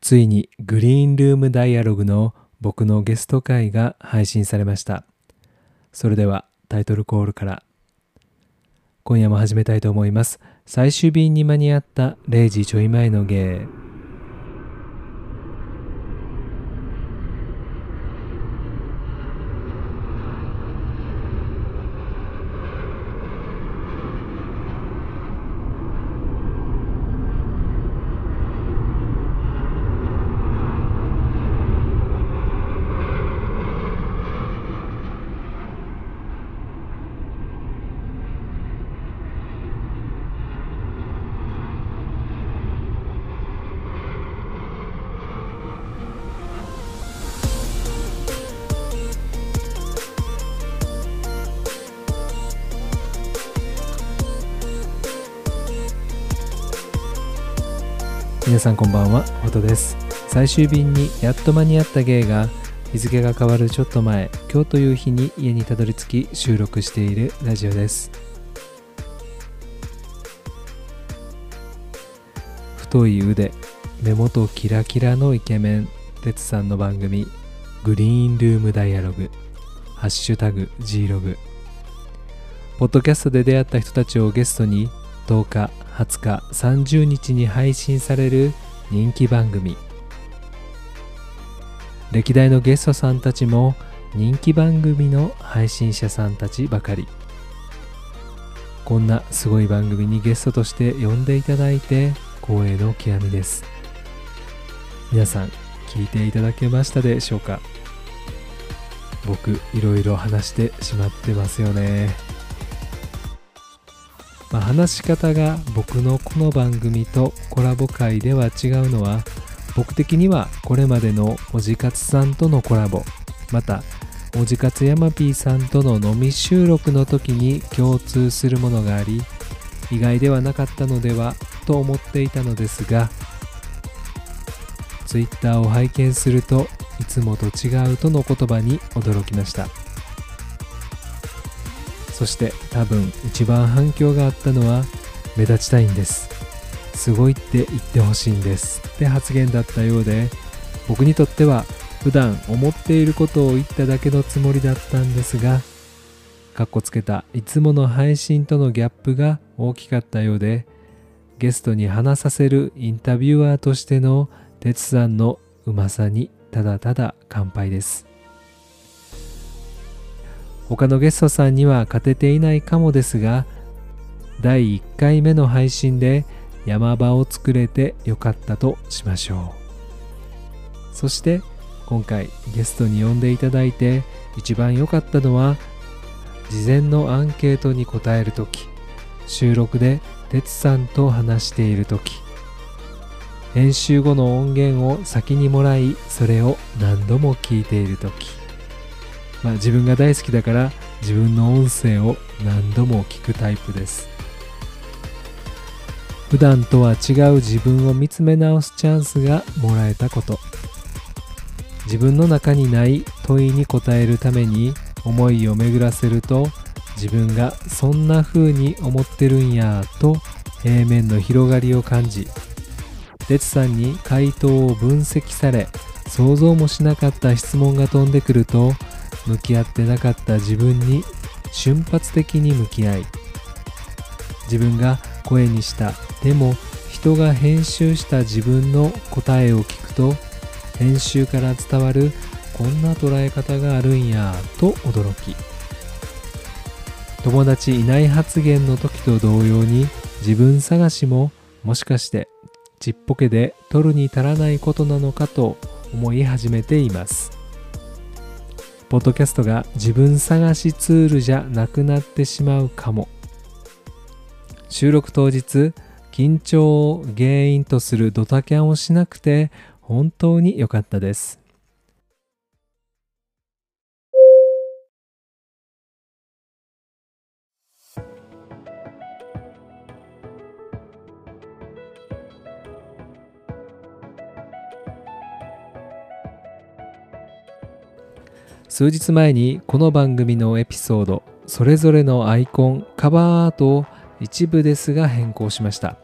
ついにグリーンルームダイアログの僕のゲスト会が配信されました。それではタイトルコールから今夜も始めたいと思います。最終便に間に合った0時ちょい前の芸。皆さんこんばんは、ホトです。最終便にやっと間に合った芸が日付が変わるちょっと前、今日という日に家にたどり着き収録しているラジオです。太い腕、目元キラキラのイケメン、哲さんの番組、グリーンルームダイアログ、ハッシュタグ G ログ。ポッドキャストで出会った人たちをゲストに10日、20日、30日に配信される人気番組。歴代のゲストさんたちも人気番組の配信者さんたちばかり。こんなすごい番組にゲストとして呼んでいただいて光栄の極みです。皆さん聞いていただけましたでしょうか？僕いろいろ話してしまってますよね。まあ、話し方が僕のこの番組とコラボ会では違うのは僕的にはこれまでのおじかつさんとのコラボ。またおじかつやまぴーさんとの飲み収録の時に共通するものがあり意外ではなかったのではと思っていたのですが Twitter を拝見するといつもと違うとの言葉に驚きました。そして多分一番反響があったのは目立ちたいんです。すごいって言ってほしいんですって発言だったようで僕にとっては普段思っていることを言っただけのつもりだったんですがかっこつけたいつもの配信とのギャップが大きかったようでゲストに話させるインタビュアーとしての哲さんのうまさにただただ乾杯です。他のゲストさんには勝てていないかもですが第1回目の配信で山場を作れてよかったとしましょう。そして今回ゲストに呼んでいただいて一番良かったのは事前のアンケートに答える時収録で哲さんと話している時。編集後の音源を先にもらいそれを何度も聞いている時。まあ、自分が大好きだから自分の音声を何度も聞くタイプです。普段とは違う自分を見つめ直すチャンスがもらえたこと。自分の中にない問いに答えるために思いを巡らせると自分がそんな風に思ってるんやと平面の広がりを感じ哲さんに回答を分析され想像もしなかった質問が飛んでくると向き合ってなかった自分に瞬発的に向き合い自分が声にした。でも人が編集した自分の答えを聞くと編集から伝わるこんな捉え方があるんやと驚き友達いない発言の時と同様に自分探しももしかしてちっぽけで取るに足らないことなのかと思い始めています。ポッドキャストが自分探しツールじゃなくなってしまうかも。収録当日緊張を原因とするドタキャンをしなくて本当に良かったです。数日前にこの番組のエピソードそれぞれのアイコンカバーアートを一部ですが変更しました。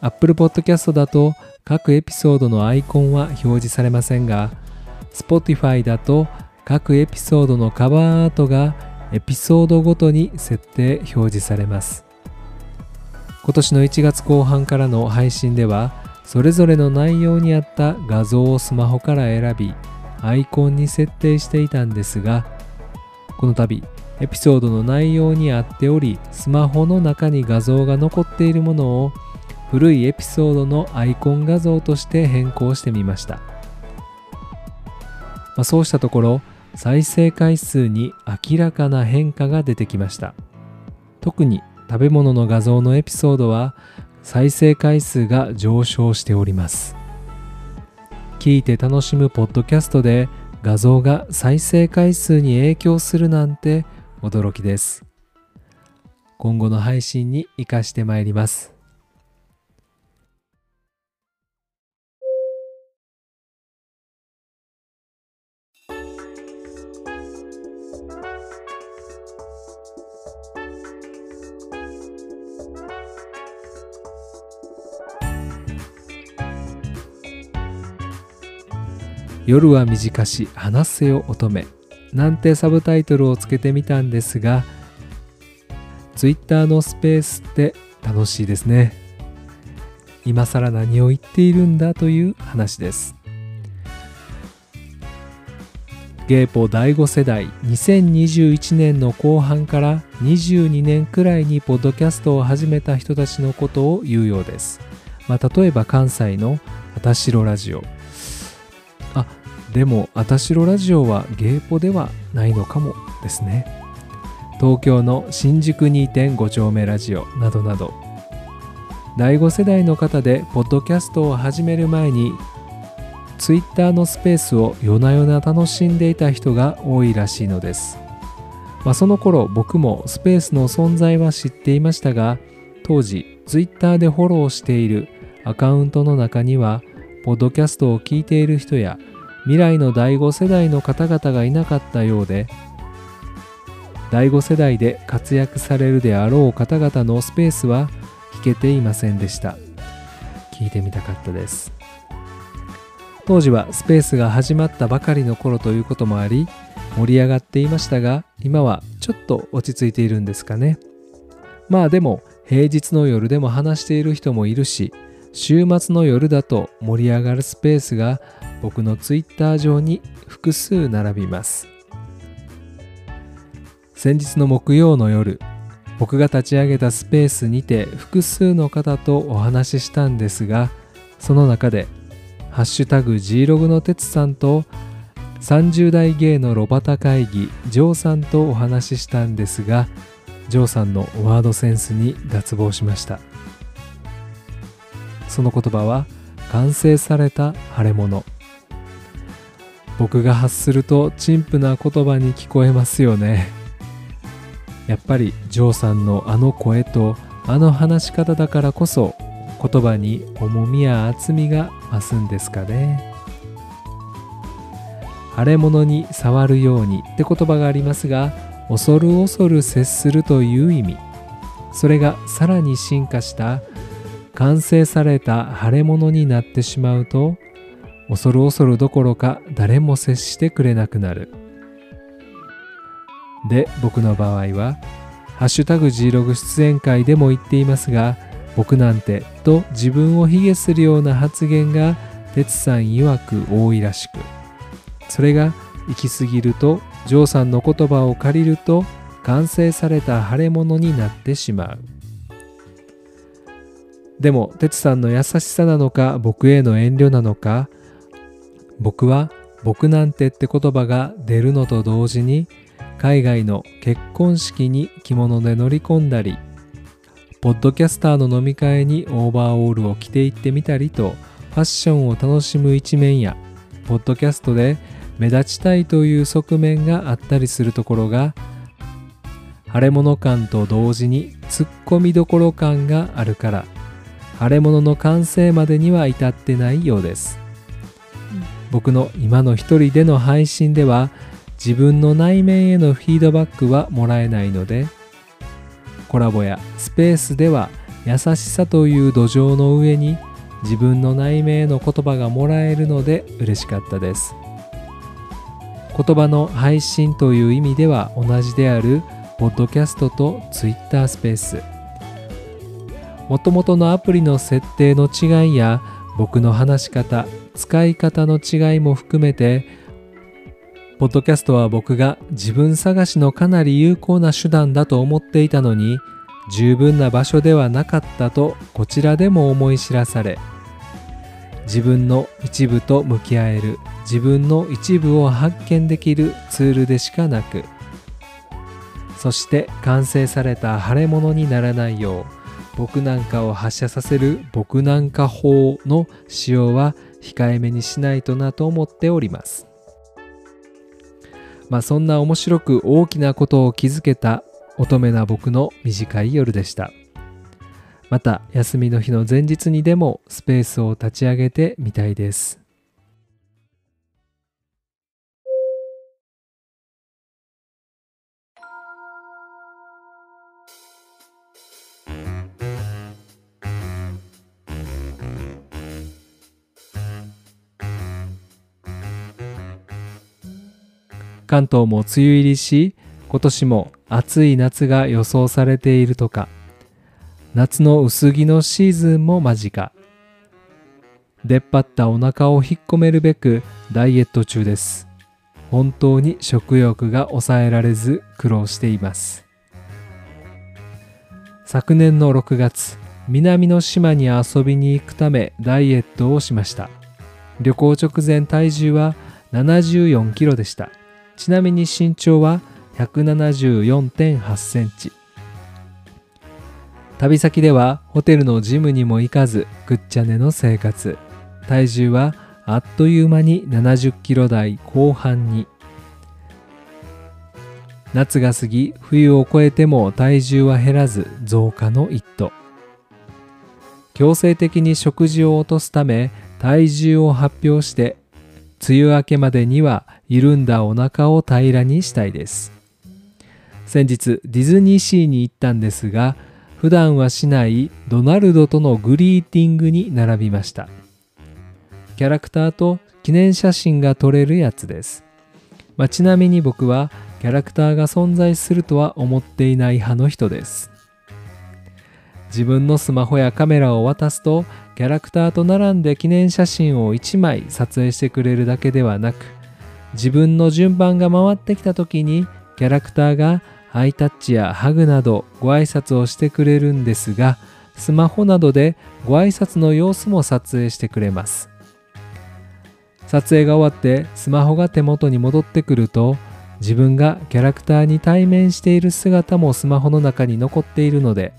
Apple Podcast だと各エピソードのアイコンは表示されませんが Spotify だと各エピソードのカバーアートがエピソードごとに設定表示されます。今年の1月後半からの配信ではそれぞれの内容に合った画像をスマホから選びアイコンに設定していたんですがこの度エピソードの内容に合っておりスマホの中に画像が残っているものを古いエピソードのアイコン画像として変更してみました、まあ、そうしたところ再生回数に明らかな変化が出てきました。特に食べ物の画像のエピソードは再生回数が上昇しております。聞いて楽しむポッドキャストで画像が再生回数に影響するなんて驚きです。今後の配信に活かしてまいります。夜は短し話せよ乙女。なんてサブタイトルをつけてみたんですが Twitter のスペースって楽しいですね。今更何を言っているんだという話です。ゲイポ第5世代2021年の後半から22年くらいにポッドキャストを始めた人たちのことを言うようです、まあ、例えば関西の「あたしろラジオ」でも、あたしろラジオはゲイポではないのかもですね。東京の新宿2.5丁目ラジオなどなど、第5世代の方でポッドキャストを始める前に、ツイッターのスペースを夜な夜な楽しんでいた人が多いらしいのです。まあ、その頃僕もスペースの存在は知っていましたが、当時ツイッターでフォローしているアカウントの中には、ポッドキャストを聞いている人や未来の第5世代の方々がいなかったようで第5世代で活躍されるであろう方々のスペースは聞けていませんでした。聞いてみたかったです。当時はスペースが始まったばかりの頃ということもあり盛り上がっていましたが今はちょっと落ち着いているんですかね。まあでも平日の夜でも話している人もいるし週末の夜だと盛り上がるスペースが僕のツイッター上に複数並びます。先日の木曜の夜僕が立ち上げたスペースにて複数の方とお話ししたんですがその中で「ハッシュタグ G ログの哲さんと30代芸のロバタ会議ジョーさんとお話ししたんですがジョーさんのワードセンスに脱帽しました。その言葉は完成された腫れ物。僕が発すると陳腐な言葉に聞こえますよね。やっぱりジョーさんのあの声とあの話し方だからこそ言葉に重みや厚みが増すんですかね。腫れ物に触るようにって言葉がありますが恐る恐る接するという意味。それがさらに進化した完成された腫れ物になってしまうと恐る恐るどころか誰も接してくれなくなる。で僕の場合は「ハッシュタグ G ログ出演会」でも言っていますが僕なんてと自分を卑下するような発言が哲さん曰く多いらしく。それが行き過ぎるとジョーさんの言葉を借りると完成された腫れ物になってしまう。でも哲さんの優しさなのか僕への遠慮なのか僕は僕なんてって言葉が出るのと同時に海外の結婚式に着物で乗り込んだりポッドキャスターの飲み会にオーバーオールを着ていってみたりとファッションを楽しむ一面やポッドキャストで目立ちたいという側面があったりするところが腫れ物感と同時にツッコミどころ感があるから腫れ物の完成までには至ってないようです。僕の今の一人での配信では自分の内面へのフィードバックはもらえないのでコラボやスペースでは優しさという土壌の上に自分の内面への言葉がもらえるので嬉しかったです。言葉の配信という意味では同じであるポッドキャストと Twitter スペース。もともとのアプリの設定の違いや僕の話し方使い方の違いも含めてポッドキャストは僕が自分探しのかなり有効な手段だと思っていたのに十分な場所ではなかったとこちらでも思い知らされ自分の一部と向き合える自分の一部を発見できるツールでしかなくそして完成された腫れ物にならないよう僕なんかを発射させる僕なんか法の使用は控えめにしないとなと思っております。まあそんな面白く大きなことを気づけた乙女な僕の短い夜でした。また休みの日の前日にでもスペースを立ち上げてみたいです。関東も梅雨入りし今年も暑い夏が予想されているとか。夏の薄着のシーズンも間近。出っ張ったお腹を引っ込めるべくダイエット中です。本当に食欲が抑えられず苦労しています。昨年の6月南の島に遊びに行くためダイエットをしました。旅行直前体重は74キロでした。ちなみに身長は174.8センチ。旅先ではホテルのジムにも行かずぐっちゃねの生活。体重はあっという間に70キロ台後半に。夏が過ぎ冬を越えても体重は減らず増加の一途。強制的に食事を落とすため体重を発表して梅雨明けまでには緩んだお腹を平らにしたいです。先日ディズニーシーに行ったんですが普段はしないドナルドとのグリーティングに並びました。キャラクターと記念写真が撮れるやつです、まあ、ちなみに僕はキャラクターが存在するとは思っていない派の人です。自分のスマホやカメラを渡すとキャラクターと並んで記念写真を1枚撮影してくれるだけではなく自分の順番が回ってきた時にキャラクターがハイタッチやハグなどご挨拶をしてくれるんですがスマホなどでご挨拶の様子も撮影してくれます。撮影が終わってスマホが手元に戻ってくると自分がキャラクターに対面している姿もスマホの中に残っているので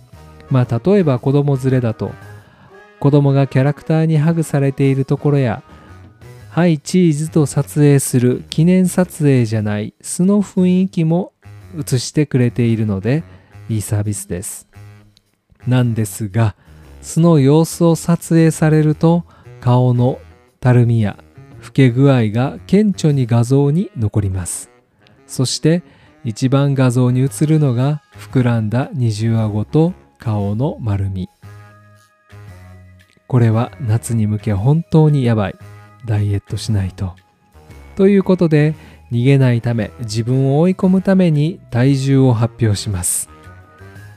まあ例えば子供連れだと子供がキャラクターにハグされているところやはいチーズと撮影する記念撮影じゃない素の雰囲気も映してくれているのでいいサービスです。なんですが、素の様子を撮影されると顔のたるみや老け具合が顕著に画像に残ります。そして一番画像に映るのが膨らんだ二重顎と顔の丸み。これは夏に向け本当にやばい。ダイエットしないと。ということで逃げないため自分を追い込むために体重を発表します。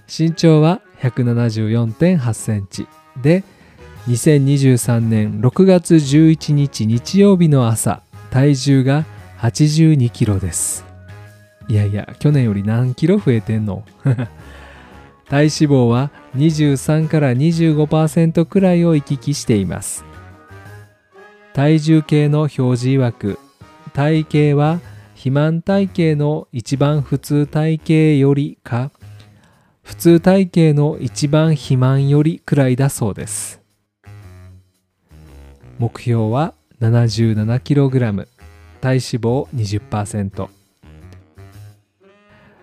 身長は174.8センチ。で2023年6月11日日曜日の朝体重が82キロです。いやいや去年より何キロ増えてんの？体脂肪は23から25%くらいを行き来しています。体重計の表示曰く体型は肥満体型の一番普通体型よりか普通体型の一番肥満よりくらいだそうです。目標は 77kg 体脂肪20%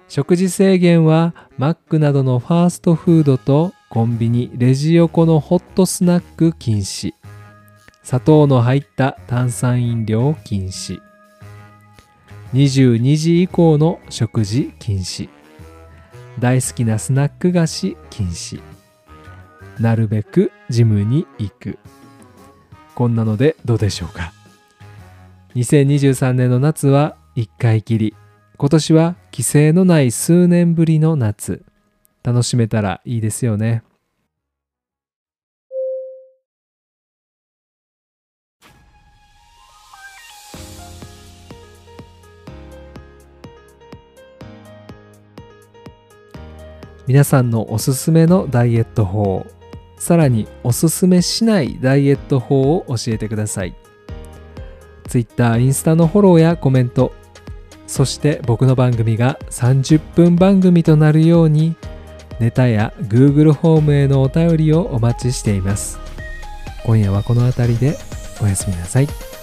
食事制限はマックなどのファーストフードとコンビニレジ横のホットスナック禁止。砂糖の入った炭酸飲料禁止。22時以降の食事禁止。大好きなスナック菓子禁止。なるべくジムに行く。こんなのでどうでしょうか。2023年の夏は一回きり。今年は規制のない数年ぶりの夏。楽しめたらいいですよね。皆さんのおすすめのダイエット法さらにおすすめしないダイエット法を教えてください Twitter、インスタのフォローやコメントそして僕の番組が30分番組となるようにネタや Google ホームへのお便りをお待ちしています今夜はこの辺りでおやすみなさい。